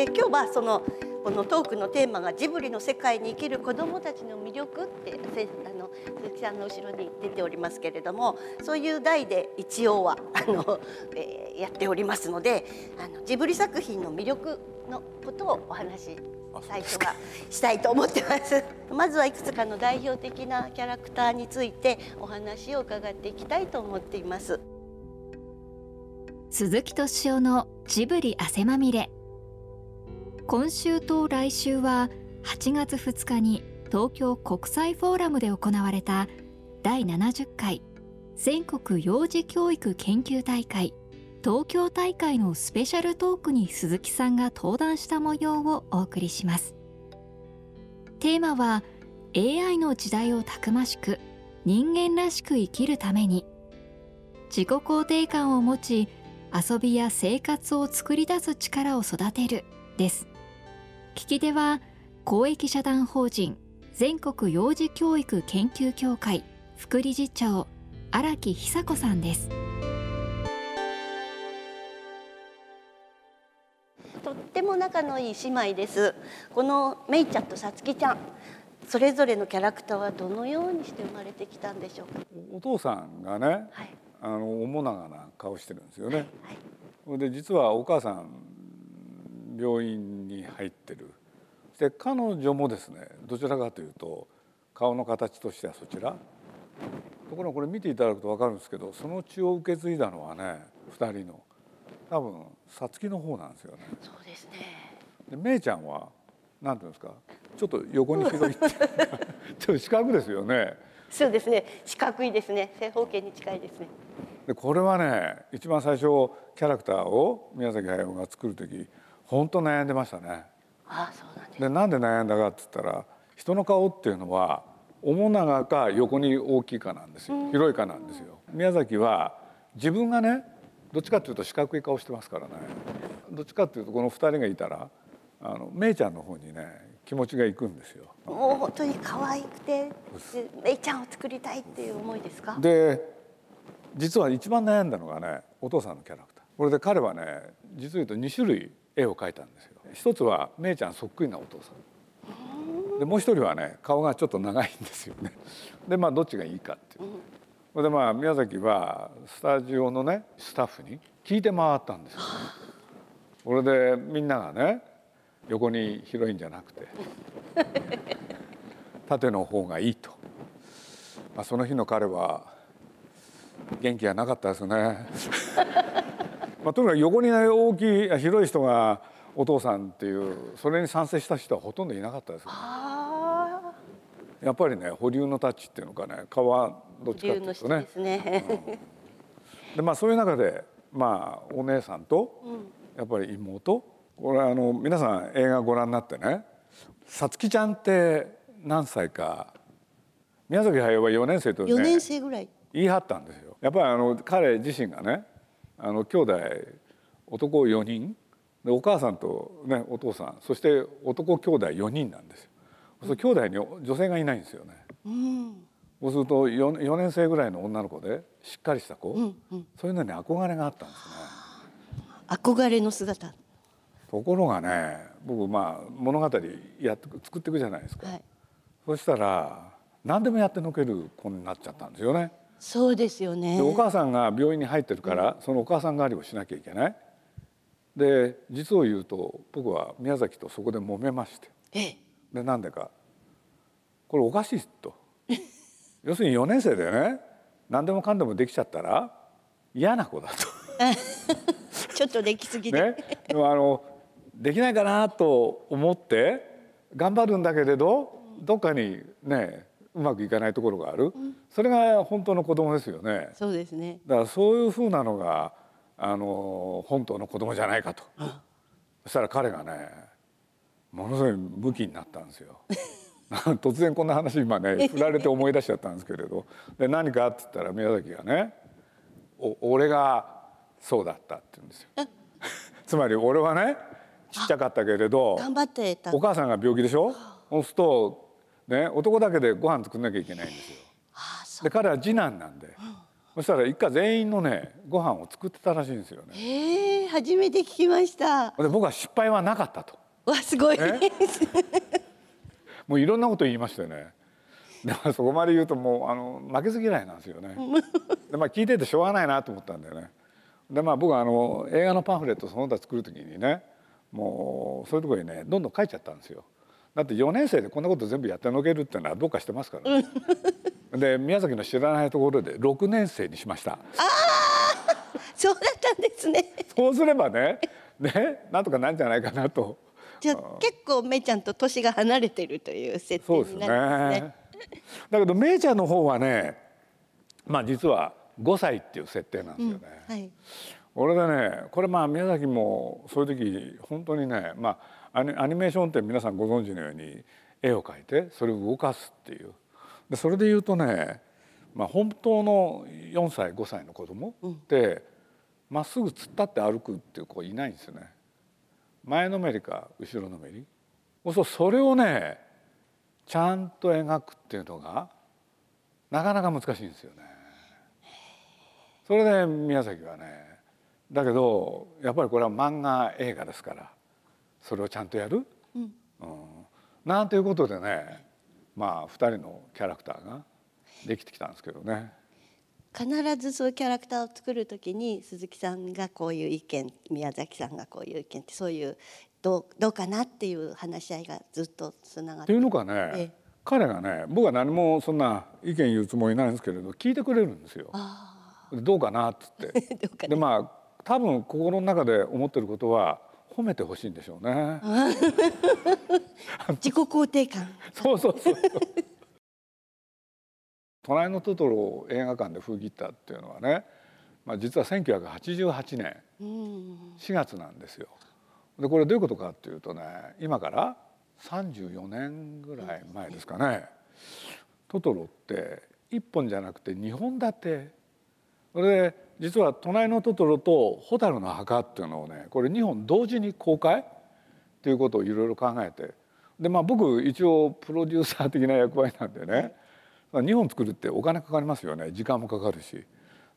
で今日はそのこのトークのテーマがジブリの世界に生きる子どもたちの魅力ってあの鈴木さんの後ろに出ておりますけれどもそういう題で一応はあの、えー、やっておりますのであのジブリ作品の魅力のことをお話し最初はしたいと思ってます。まずはいくつかの代表的なキャラクターについてお話を伺っていきたいと思っています。鈴木敏夫のジブリ汗まみれ今週と来週は8月2日に東京国際フォーラムで行われた第70回全国幼児教育研究大会東京大会のスペシャルトークに鈴木さんが登壇した模様をお送りします。テーマは AI の時代をたくましく人間らしく生きるために自己肯定感を持ち遊びや生活を作り出す力を育てるです。聞き手は公益社団法人全国幼児教育研究協会副理事長荒木久子さんです。とっても仲のいい姉妹です。このメイちゃんとさつきちゃんそれぞれのキャラクターはどのようにして生まれてきたんでしょうか？お父さんがね、はい、あの面長な顔してるんですよね、はい、で実はお母さん病院に入ってるで彼女もですねどちらかというと顔の形としてはそちらところがこれ見ていただくと分かるんですけどその血を受け継いだのはね2人の多分さつきの方なんですよね。そうですねでめいちゃんはなんていうんですかちょっと横に広いっていうか ちょっと四角ですよね。そうですね四角いですね正方形に近いですね。でこれはね一番最初キャラクターを宮崎駿が作る時本当悩んでましたね。ああそうなんでなんで悩んだかって言ったら人の顔っていうのは面長か横に大きいかなんですよ広いかなんですよ。宮崎は自分がねどっちかっていうと四角い顔してますからねどっちかっていうとこの2人がいたらあのめいちゃんの方にね気持ちがいくんですよ。もう本当に可愛くてめいちゃんを作りたいっていう思いですか？で実は一番悩んだのがねお父さんのキャラクター。これで彼はね実を言うと2種類絵を描いたんですよ。一つはめいちゃんそっくりなお父さん。でもう一人はね顔がちょっと長いんですよね。でまあどっちがいいかっていう、でまあ宮崎はスタジオのねスタッフに聞いて回ったんですよ、これでみんながね横に広いんじゃなくて縦の方がいいと、まあ、その日の彼は元気がなかったですね。まあ、とにかく横に大きい広い人がお父さんっていうそれに賛成した人はほとんどいなかったです、ね、やっぱりね保留のタッチっていうのかね顔はどっちかっていうとね。で、ね。うん、まあそういう中でまあお姉さんとやっぱり妹。これあの皆さん映画ご覧になってねさつきちゃんって何歳か宮崎駿は4年生とね4年生ぐらい。言い張ったんですよ。やっぱりあの彼自身がねあの兄弟男4人でお母さんと、ね、お父さんそして男兄弟4人なんですよ。そう兄弟に女性がいないんですよね。うん、そうすると 4, 4年生ぐらいの女の子でしっかりした子、うんうん、そういうのに憧れがあったんですね。憧れの姿ところがね僕まあ物語やって作っていくじゃないですか、はい、そしたら何でもやってのける子になっちゃったんですよね。そうですよね。お母さんが病院に入ってるから、そのお母さん代わりをしなきゃいけない。で実を言うと僕は宮崎とそこで揉めまして、ええ、でなんでか。これおかしいと。要するに4年生でね。何でもかんでもできちゃったら嫌な子だと。ちょっとできすぎで、ね、でもあのできないかなと思って頑張るんだけれどどっかにねうまくいかないところがある、うん、それが本当の子供ですよね。そうですね。だからそういうふうなのがあの本当の子供じゃないかと。そしたら彼がねものすごい武器になったんですよ。突然こんな話今ね 振られて思い出しちゃったんですけれどで何かって言ったら宮崎がね「お俺がそうだった」って言うんですよ。つまり俺はねちっちゃかったけれど頑張ってお母さんが病気でしょ？そうするとね、男だけでご飯作んなきゃいけないんですよ。で彼は次男なんで、そしたら一家全員のねご飯を作ってたらしいんですよね。ええ初めて聞きました。で僕は失敗はなかったと。わすごい。です。もういろんなこと言いましてね。でもそこまで言うともうあの負けず嫌いなんですよね。でまあ聞いててしょうがないなと思ったんだよね。でまあ僕はあの映画のパンフレットその他作る時にねもうそういうところにねどんどん書いちゃったんですよだって4年生でこんなこと全部やってのけるっていうのはどうかしてますから、ね、で宮崎の知らないところで6年生にしましたそうだったんですね。そうすればねねなんとかなんじゃないかなとじゃあ結構めいちゃんと年が離れてるという設定そうですになりますね。ねだけどめいちゃんの方はねまあ実は5歳っていう設定なんですよね、はい。俺でねこれまあ宮崎もそういう時本当にねまあアニアニメーションって皆さんご存知のように絵を描いてそれを動かすっていう。でそれで言うとね、まあ、本当の4歳5歳の子供ってま、っすぐ突っ立って歩くっていう子いないんですよね。前のめりか後ろのめり。そうそれをねちゃんと描くっていうのがなかなか難しいんですよね。それで宮崎はねだけどやっぱりこれは漫画映画ですからそれをちゃんとやる、うん。なんていうことでねまあ2人のキャラクターができてきたんですけどね。必ずそういうキャラクターを作るときに鈴木さんがこういう意見宮崎さんがこういう意見ってそういうどうどうかなっていう話し合いがずっとつながっってていうのかね、ええ。彼がね僕は何もそんな意見言うつもりないんですけれど聞いてくれるんですよ。どうかなっつって。ー どうかな。でまあ多分心の中で思ってることは褒めてほしいんでしょうね。自己肯定感そうそうそう。隣のトトロを映画館で封切ったっていうのはね、まあ、実は1988年うん4月なんですよ。でこれどういうことかっていうとね今から34年ぐらい前ですかねトトロって1本じゃなくて2本立てそれで実は「隣のトトロ」と「蛍の墓」っていうのをねこれ2本同時に公開？っていうことをいろいろ考えて。でまあ僕一応プロデューサー的な役割なんでね。2本作るってお金かかりますよね。時間もかかるし。だか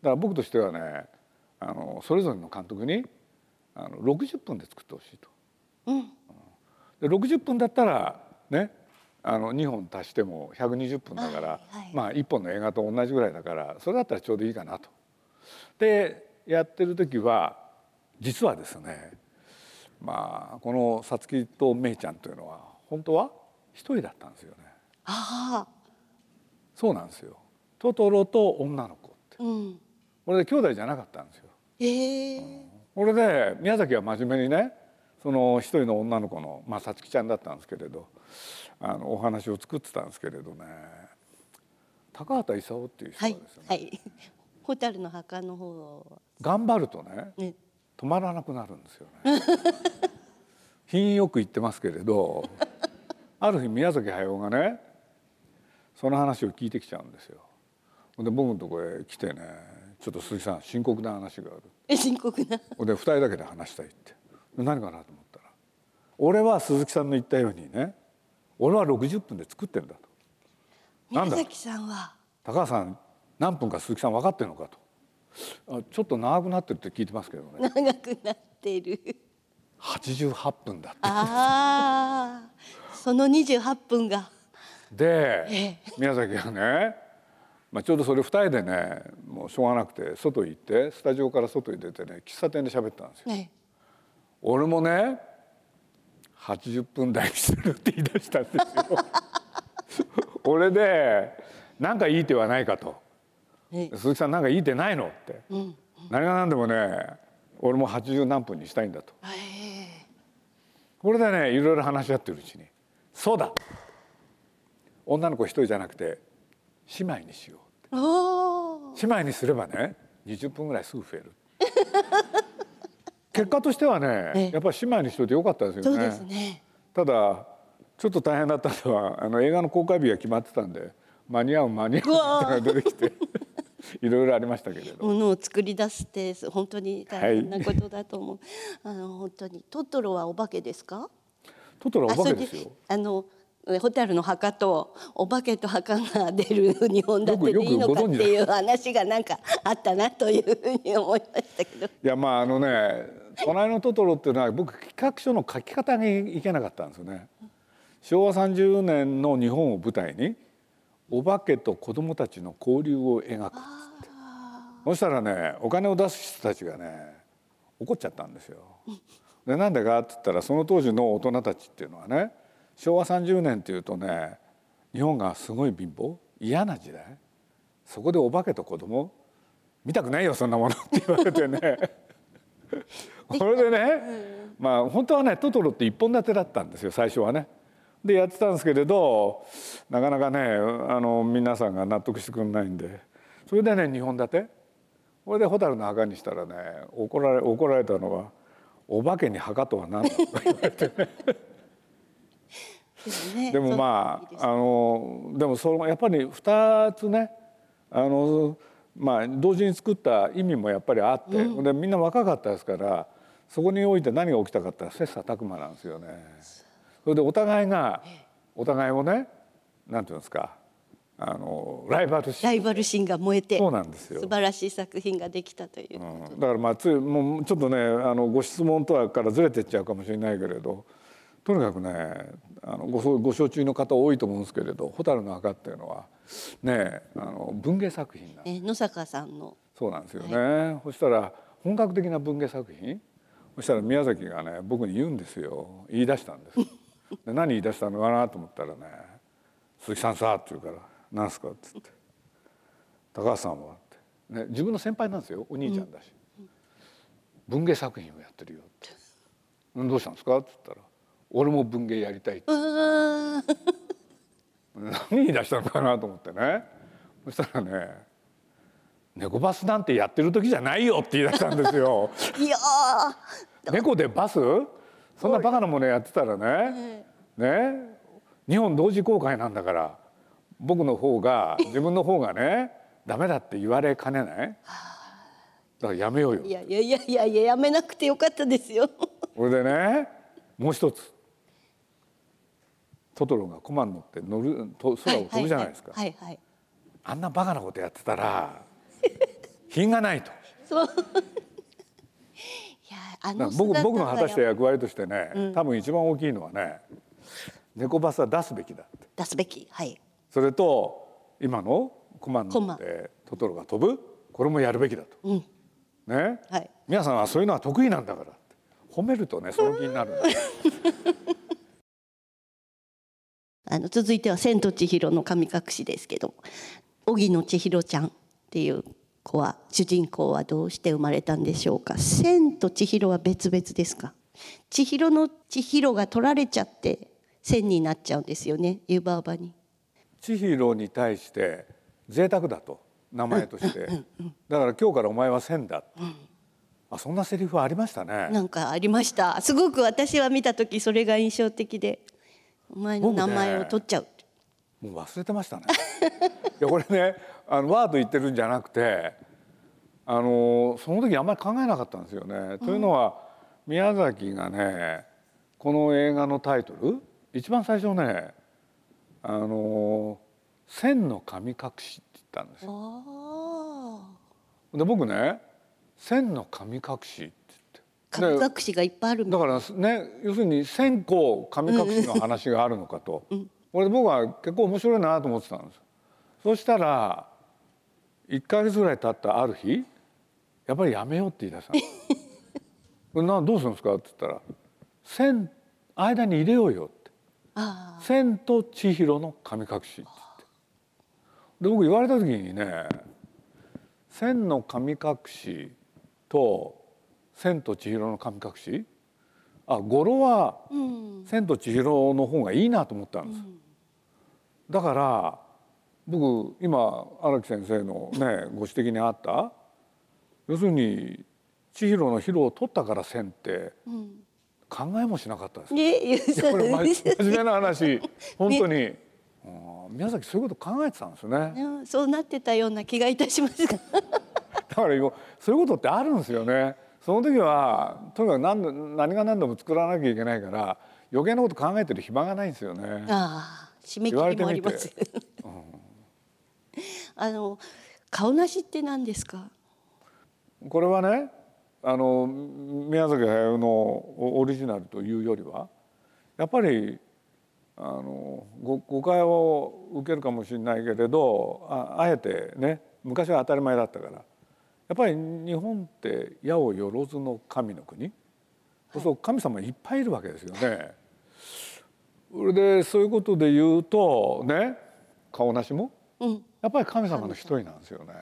ら僕としてはねあのそれぞれの監督にあの60分で作ってほしいと。うん。で60分だったらねあの2本足しても120分だから、はいはい。まあ1本の映画と同じぐらいだからそれだったらちょうどいいかなと。でやってる時は実はですねまあこのさつきとめいちゃんというのは本当は一人だったんですよね。ああそうなんですよ。トトロと女の子って。うんこれで兄弟じゃなかったんですよ。ええこれで宮崎は真面目にねその一人の女の子のまあさつきちゃんだったんですけれどあのお話を作ってたんですけれどね高畑勲っていう人はいがですね、はい蛍の墓の方頑張るとねね。止まらなくなるんですよね。品よく言ってますけれど ある日宮崎駿がねその話を聞いてきちゃうんですよ。で僕のとこへ来てね「ちょっと鈴木さん深刻な話がある」え深刻な？で2人だけで話したいって。で何かなと思ったら俺は鈴木さんの言ったようにね俺は60分で作ってんだと。宮崎さんは。高橋さん何分か鈴木さん分かってんのかと。あちょっと長くなってるって聞いてますけどね。長くなってる。88分だって。ああその28分が。でえ宮崎がね、まあ、ちょうどそれ2人でねもうしょうがなくて外行ってスタジオから外に出てね喫茶店で喋ったんですよ。ね俺もね80分台にするって言い出したんですよ。俺で何かいい手はないかと。ね鈴木さん何かいい手ないのって、何が何でもね俺も80何分にしたいんだと。えこれでねいろいろ話し合ってるうちにそうだ。女の子一人じゃなくて姉妹にしよう姉妹にすればね20分ぐらいすぐ増える。結果としてはねええ。やっぱり姉妹にしといてよかったですよね。ね。ただちょっと大変だったのはあの映画の公開日が決まってたんで間に合う間に合うってのが出てきて いろいろありましたけれど。ものを作り出すって本当に大変なことだと思う、あの本当にトトロはお化けですか？トトロはお化けですよ。あの蛍の墓とお化けと墓が出る日本だってでいいのかっていう話がなんかあったなというふうに思いましたけど。いやまああのね「隣のトトロ」っていうのは僕企画書の書き方にいけなかったんですよね。昭和30年の日本を舞台にお化けと子供たちの交流を描くそしたらねお金を出す人たちがね怒っちゃったんですよ。でなんでかって言ったらその当時の大人たちっていうのはね昭和30年っていうとね日本がすごい貧乏嫌な時代。そこでお化けと子供見たくないよそんなもの。って言われてね。それでね、まあ本当はねトトロって一本立てだったんですよ最初はね。でやってたんですけれどなかなかねあの皆さんが納得してくれないんで。それでね2本立てこれで蛍の墓にしたらね怒られ怒られたのは「お化けに墓とは何だ?」と言われてね。でもまああのでもそのやっぱり2つねあのまあ同時に作った意味もやっぱりあって、うん、でみんな若かったですからそこにおいて何が起きたかって切磋琢磨なんですよね。それでお互いがお互いをねなんていうんですかあのライバル心ライバル心が燃えてそうなんですよ。素晴らしい作品ができたという、うん、だからまあついもうちょっとねあのご質問とはからずれてっちゃうかもしれないけれどとにかくねあのごご承知の方多いと思うんですけれど「蛍の墓」っていうのはねあの文芸作品なんです、野坂さんの。そうなんですよね、はい、そしたら本格的な文芸作品？そしたら宮崎がね僕に言うんですよ。言い出したんです。で何言い出したのかなと思ったらね「鈴木さんさ」って言うから「何すか?」っつって「高橋さんは?」って、ね、自分の先輩なんですよ。お兄ちゃんだし、うん、文芸作品をやってるよって「どうしたんですか?」って言ったら「俺も文芸やりたい 何言い出したのかなと思ってね。そしたらね「猫バスなんてやってる時じゃないよ」って言い出したんですよ。いや猫でバス？そんなバカなものやってたらね。ね。日本同時公開なんだから僕の方が自分の方がねダメだって言われかねない？だからやめようよ。いやいやいやいやいややめなくてよかったですよ。これでねもう一つ。トトロがコマに乗って乗ると空を飛ぶじゃないですか、はいはい、あんなバカなことやってたら品がないと。そう。いやあの僕僕の果たした役割としてね、うん、多分一番大きいのはね猫バスは出すべきだって。出すべきはいそれと今のコマに乗ってトトロが飛ぶこれもやるべきだと、うん、ね、はい、皆さんはそういうのは得意なんだから褒めるとねその気になる あの続いては「千と千尋の神隠し」ですけど荻野千尋ちゃんっていう子は主人公はどうして生まれたんでしょうか。千と千尋は別々ですか。千尋の千尋が取られちゃって千になっちゃうんですよね湯婆婆に。千尋に対して贅沢だと名前として、だから今日からお前は千だ、うん、あそんなセリフありましたね。なんかありました。すごく私は見た時それが印象的でお前の名前を取っちゃう、ね、もう忘れてましたね。いやこれねあのワード言ってるんじゃなくてあのその時あんまり考えなかったんですよね、うん、というのは宮崎がねこの映画のタイトル一番最初ねあの「千の神隠し」って言ったんですよ。で僕ね「千の神隠し」神隠しがいっぱいあるだ。からね要するに千個神隠しの話があるのかと、うん、これ僕は結構面白いなと思ってたんです。そしたら1か月ぐらい経ったある日やっぱりやめようって言い出したこれ などうするんですか?」って言ったら「千間に入れようよ」って「千と千尋の神隠し」って。で僕言われた時にね「千の神隠し」と「千と千尋の神隠し」あ語呂は「千と千尋」の方がいいなと思ったんです。うん、だから僕今荒木先生のねご指摘にあった？要するに千尋の披露を取ったから千って考えもしなかったです。ね、これ真面目な話本当に、ね、宮崎そういうこと考えてたんですよね。そうなってたような気がいたしますが。だからそういうことってあるんですよね。その時はとにかく何何が何でも作らなきゃいけないから余計なこと考えてる暇がないんですよね。ああ締め切りもあります。あの顔なしって何ですか？これはねあの宮崎駿のオリジナルというよりはやっぱりあの誤解を受けるかもしれないけれどああえてね昔は当たり前だったからやっぱり日本って八百万の神の国、はい、そう神様いっぱいいるわけですよね。それでそういうことで言うとね顔なしも、うん、やっぱり神様の一人なんですよね。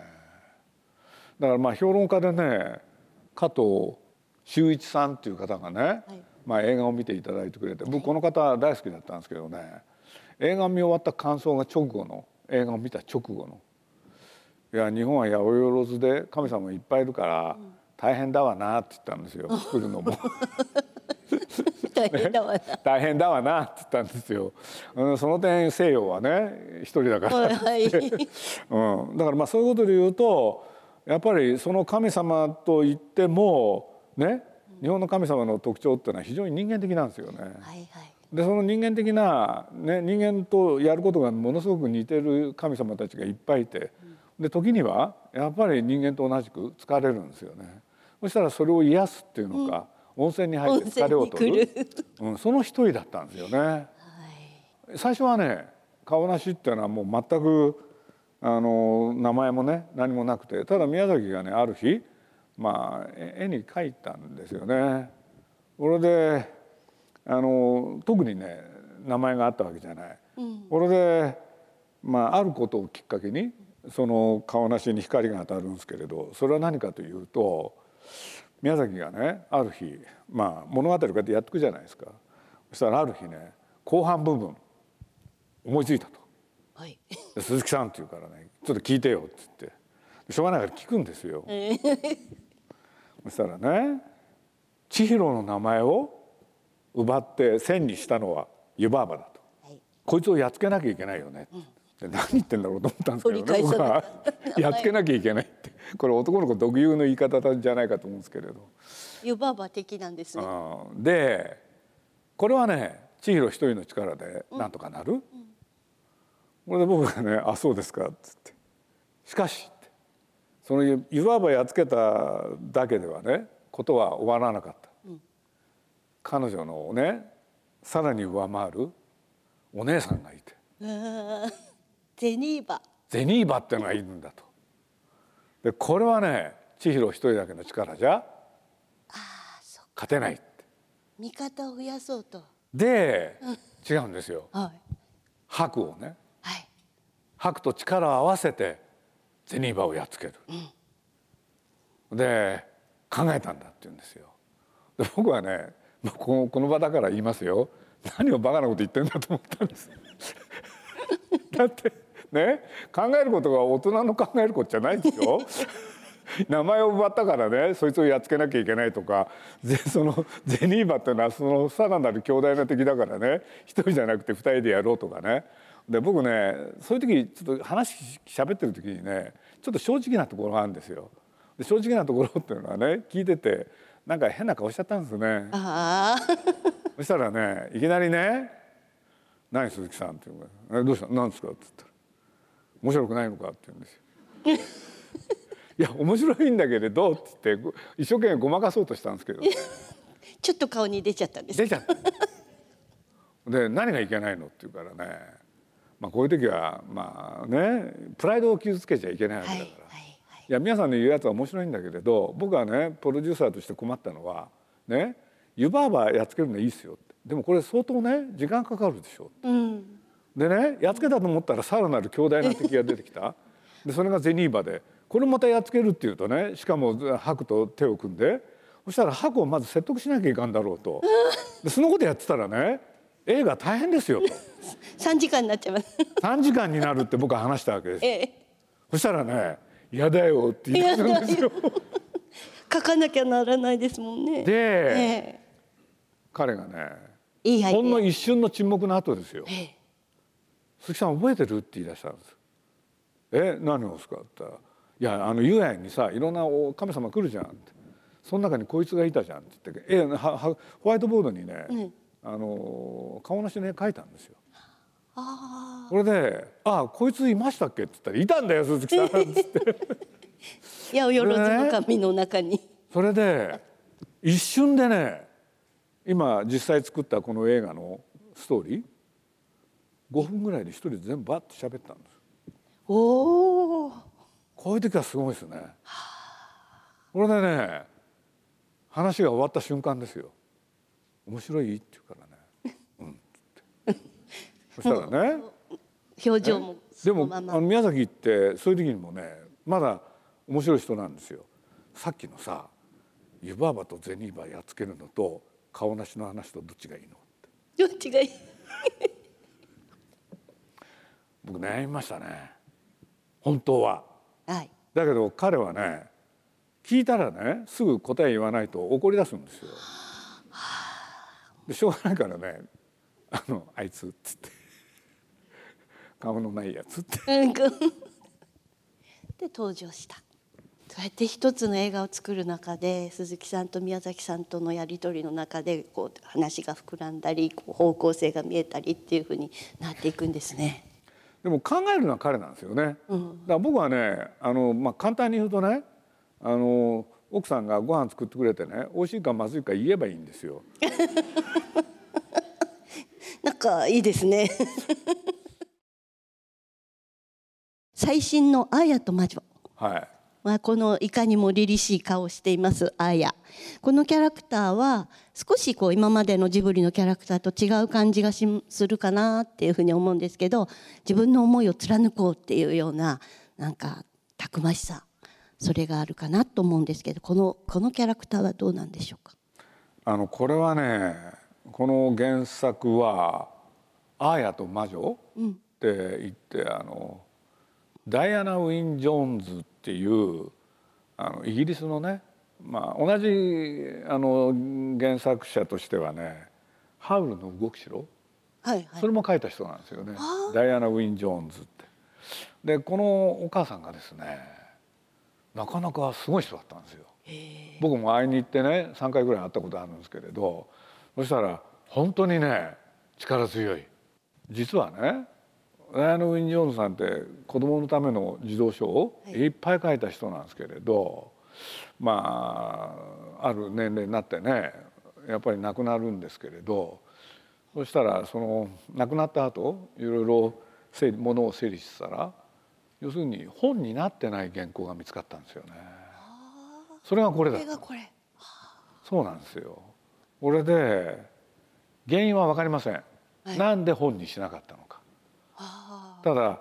だからまあ評論家でね加藤修一さんっていう方がね、はい。まあ、映画を見ていただいてくれて僕この方大好きだったんですけどね映画見終わった感想が直後の映画を見た直後の「いや日本は八百万で神様いっぱいいるから大変だわな」って言ったんですよ作るのも。大変だわな、ね、大変だわなって言ったんですよ。うん、その点西洋はね一人だから、はい、うん、だからまあそういうことで言うとやっぱりその神様といってもね日本の神様の特徴っていうのは非常に人間的なんですよね。はいはい、でその人間的な、ね、人間とやることがものすごく似てる神様たちがいっぱいいて、で時にはやっぱり人間と同じく疲れるんですよね。そしたらそれを癒すっていうのか、うん、温泉に入って疲れを取る、うん、その一人だったんですよね。はい、最初はね顔なしっていうのはもう全くあの名前もね何もなくてただ宮崎がねある日まあ絵に描いたんですよね。これであの特にね名前があったわけじゃない。うん、これでまああることをきっかけにその顔なしに光が当たるんですけれどそれは何かというと宮崎がねある日まあ物語こうやってやっていくじゃないですかそしたらある日ね後半部分思いついたと。はい、鈴木さんって言うからね「ちょっと聞いてよ」っつって。しょうがないから聞くんですよ。そしたらね千尋の名前を奪って千にしたのは湯婆婆だと、はい、こいつをやっつけなきゃいけないよね、うん、何言ってんだろうと思ったんですけどね。僕はやっつけなきゃいけないって。これ男の子特有の言い方じゃないかと思うんですけれど。湯婆婆的なんですね。でこれはね千尋一人の力でなんとかなる、うんうん、これで僕がね「あそうですか」っつって「しかし」その湯婆婆やっつけただけではねことは終わらなかった、うん、彼女のねさらに上回るお姉さんがいて。ゼニーバ。ゼニーバってのがいるんだと。でこれはね千尋一人だけの力じゃ勝てないって。味方を増やそうと。で、違うんですよ、はい、白をね、はい、白と力を合わせてゼニーバをやっつける、うん、で考えたんだって言うんですよ。で僕はねこのこの場だから言いますよ。何をバカなこと言ってんだと思ったんです。だってね考えることが大人の考えることじゃないでしょ 名前を奪ったからねそいつをやっつけなきゃいけないとか そのゼニーバっていうのはそのさらなる強大な敵だからね一人じゃなくて二人でやろうとかねで僕ねそういう時ちょっと話喋ってる時にねちょっと正直なところがあるんですよ。で正直なところっていうのはね聞いててなんか変な顔しちゃったんですね。そしたらねいきなりね「何鈴木さん」って言うどうした？何ですか?」って言ったら「面白くないのか?」って言うんですよ。いや面白いんだけれどっつって一生懸命ごまかそうとしたんですけど、ね、ちょっと顔に出ちゃったんです出ちゃった。で何がいけないのって言うからね。まあ、こういう時はまあねプライドを傷つけちゃいけないわけだから、はいはいはい、いや皆さんの言うやつは面白いんだけれど僕はねプロデューサーとして困ったのはね湯婆婆やっつけるのいいっすよでもこれ相当ね時間かかるでしょ、うん、でねやっつけたと思ったらさらなる強大な敵が出てきた。でそれがゼニーバでこれまたやっつけるっていうとねしかも白と手を組んでそしたら白をまず説得しなきゃいかんだろうと。でそのことやってたらね映画大変ですよと。3時間になっちゃいます。3時間になるって僕は話したわけです、ええ、そしたらね「嫌だよ」って言ってるんですよ。書かなきゃならないですもんね。で、え、彼がねいいほんの一瞬の沈黙の後ですよ「鈴木さん覚えてる?」って言い出したんです「え何をですか?」って言ったら「いやあの遊園にさいろんな神様来るじゃん」って「その中にこいつがいたじゃん」って言ってえホワイトボードにね、うんあの顔なしの絵描いたんですよ。あそれで「ああこいついましたっけ?」って言ったら「いたんだよ鈴木さん」っつってあ、八百万の紙の中に。それで一瞬でね今実際作ったこの映画のストーリー5分ぐらいで一人で全部バッと喋ったんですおお。こういう時はすごいですね。これでね話が終わった瞬間ですよ。面白いって言うからね。うん。そしたらね。表情もでもあの宮崎ってそういう時にもねまだ面白い人なんですよ。さっきのさ湯婆婆と銭婆やっつけるのと顔なしの話とどっちがいいの？ってどっちがいい？僕悩みましたね。本当ははい。だけど彼はね聞いたらねすぐ答え言わないと怒り出すんですよでしょうがないからね「あのあいつ」っつって「顔のないやつ」ってで登場した。そうやって一つの映画を作る中で鈴木さんと宮崎さんとのやり取りの中でこう話が膨らんだり方向性が見えたりっていうふうになっていくんですね。でも考えるのは彼なんですよね。だから僕はねあの、まあ、簡単に言うとねあの奥さんがご飯作ってくれてね美味しいかまずいか言えばいいんですよ。なんかいいですね。最新のアーヤと魔女。はい。まあ、このいかにも凛々しい顔をしていますアーヤ。このキャラクターは少しこう今までのジブリのキャラクターと違う感じがしするかなっていうふうに思うんですけど自分の思いを貫こうっていうようななんかたくましさそれがあるかなと思うんですけどこのこのキャラクターはどうなんでしょうか？あのこれはねこの原作は「アーヤと魔女」って言ってあのダイアナ・ウィン・ジョーンズっていうあのイギリスのね、まあ、同じあの原作者としてはね「ハウルの動く城」はいはい。それも書いた人なんですよね、ダイアナ・ウィン・ジョーンズって。でこのお母さんがですねなかなかすごい人だったんですよ。僕も会いに行ってね3回ぐらい会ったことあるんですけれどそしたら本当にね力強い。実はねダイアナ・ウィン・ジョーンズさんって子供のための児童書をいっぱい書いた人なんですけれど、まあある年齢になってねやっぱり亡くなるんですけれどそしたらその亡くなった後いろいろ整理物を整理してたら要するに本になってない原稿が見つかったんですよね。それがこれこだったれがこれそうなんですよ。これで原因は分かりません。はいなんで本にしなかったのか。あただ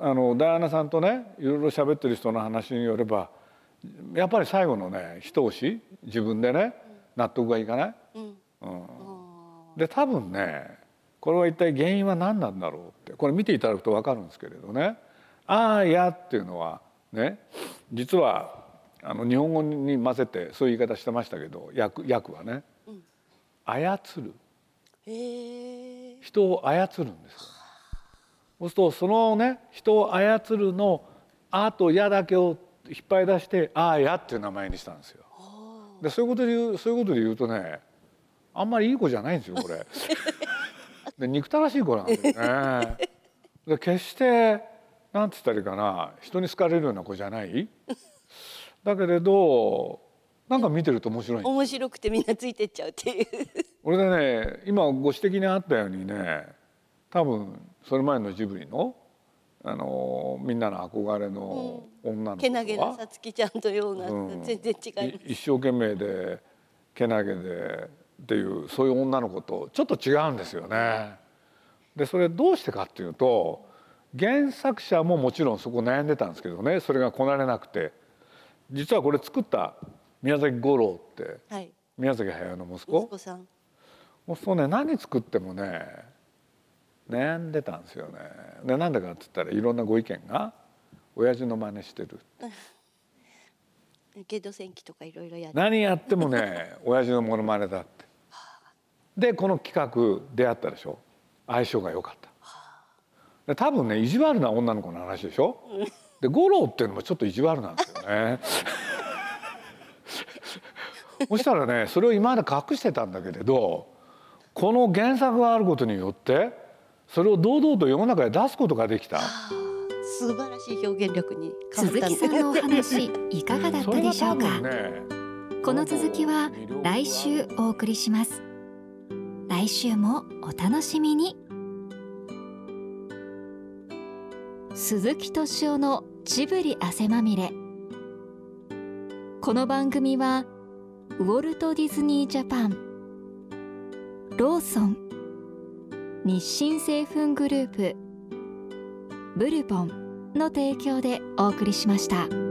あのダイアナさんとねいろいろ喋ってる人の話によればやっぱり最後のね一押し自分でね納得がいかない？ーうん。うん。で多分ねこれは一体原因は何なんだろうってこれ見ていただくと分かるんですけれどね「ああや」っていうのはね実はあの日本語に混ぜてそういう言い方してましたけど訳訳はね「操る」人を操るんですよ。そうするとそのね人を操るの「あ」と「や」だけを引っ張り出して「ああや」っていう名前にしたんですよ。でそういうことで言うそういうことで言うとねあんまりいい子じゃないんですよこれ。で憎たらしい子なんですよね。で決してなんつったらいいかな人に好かれるような子じゃない。だけれどなんか見てると面白い面白くてみんなついてっちゃうっていうこれでね今ご指摘にあったようにね多分それ前のジブリのあのみんなの憧れの女の子けなげなはさつきちゃんのような、うん。全然違い一生懸命でけなげでっていうそういう女の子とちょっと違うんですよね。でそれどうしてかっていうと原作者ももちろんそこ悩んでたんですけどね。それがこなれなくて。実はこれ作った宮崎五郎ってはい。宮崎駿の息子。息子さん。そうするとね何作ってもね悩んでたんですよね。でなんでかって言ったらいろんなご意見が親父の真似してる。ゲド戦記とかいろいろやって。何やってもね 親父のモノマネだって。でこの企画出会ったでしょ。相性が良かった。で多分ね意地悪な女の子の話でしょ。で五郎っていうのもちょっと意地悪なんですよね。そしたらねそれを今まで隠してたんだけれどこの原作があることによってそれを堂々と世の中へ出すことができた。素晴らしい表現力に鈴木さんの。お話いかがだったでしょうか、ね、この続きは来週お送りします。来週もお楽しみに。鈴木敏夫のジブリ汗まみれ。この番組はウォルト・ディズニー・ジャパンローソン日清製粉グループブルボンの提供でお送りしました。